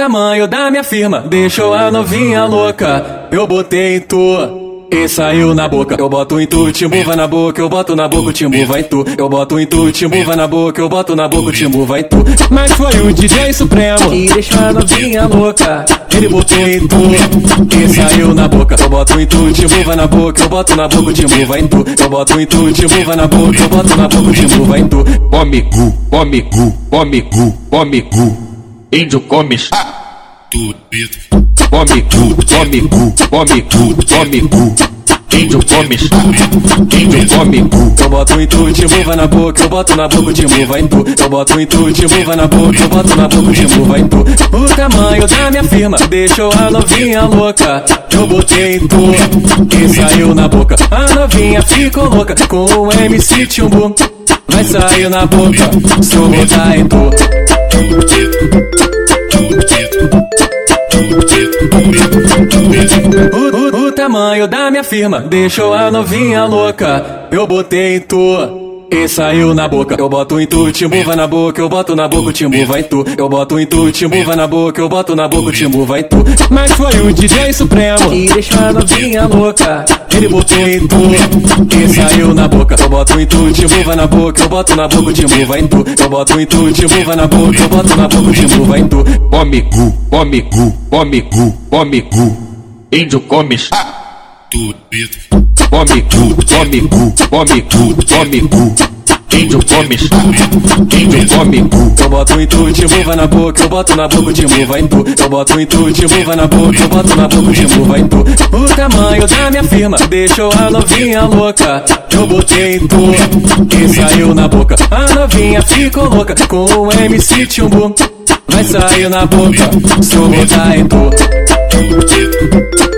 tamanho da minha firma deixou a novinha louca. Eu botei em tu. E saiu na boca, eu boto em tu, timbu vai na boca, eu boto na boca, o timbu vai em tu. Eu boto em tu, timbu vai na boca, eu boto na boca, o timbu vai em tu. Mas foi o DJ Supremo e deixou a novinha louca. Ele botou em tu, e saiu na boca. Eu boto em tu, timbu vai na boca, eu boto na boca, o timbu vai em tu. Eu boto em tu, timbu vai na boca, eu boto na boca, o timbu vai em tu. Come gu, come gu, come come. Índio come come gu, come gu, come gu. Índio comes, índio come. Eu boto em tu, timbu vai na boca, eu boto na boca, timbu vai em tu. Eu boto em tu, timbu vai na boca, eu boto na boca, timbu vai em tu. O tamanho da minha firma deixou a novinha louca. Eu botei em tu, e saiu na boca. A novinha ficou louca com o MC Timbu. Vai sair na boca, se eu botar em tu. Tamanho da minha firma deixou a novinha louca. Eu botei em tu. E saiu na boca, eu boto em tu, timbu vai na boca, eu boto na boca, o timbu vai em tu. Eu boto em tu, timbu vai na boca, eu boto na boca, o timbu vai em tu. Mas foi o DJ Supremo e deixou a novinha louca. Ele botou em tu, e saiu na boca. Eu boto em tu, timbu vai na boca, eu boto na boca, o timbu vai em tu. Eu boto em tu, timbu vai na boca, eu boto na boca, o timbu vai em tu. Come gu, come gu, come come. Índio Pedro. come come come come gu. Índio comes, índio come gu. Eu boto em tu, timbu vai na boca, eu boto na boca, timbu vai em tu. Eu boto em tu, timbu vai na boca, eu boto na boca, timbu vai em tu. O tamanho da minha firma deixou a novinha louca. Eu botei em tu, e saiu na boca. A novinha ficou louca com o MC Timbu. Vai sair na boca, se eu botar em tu. Pedro.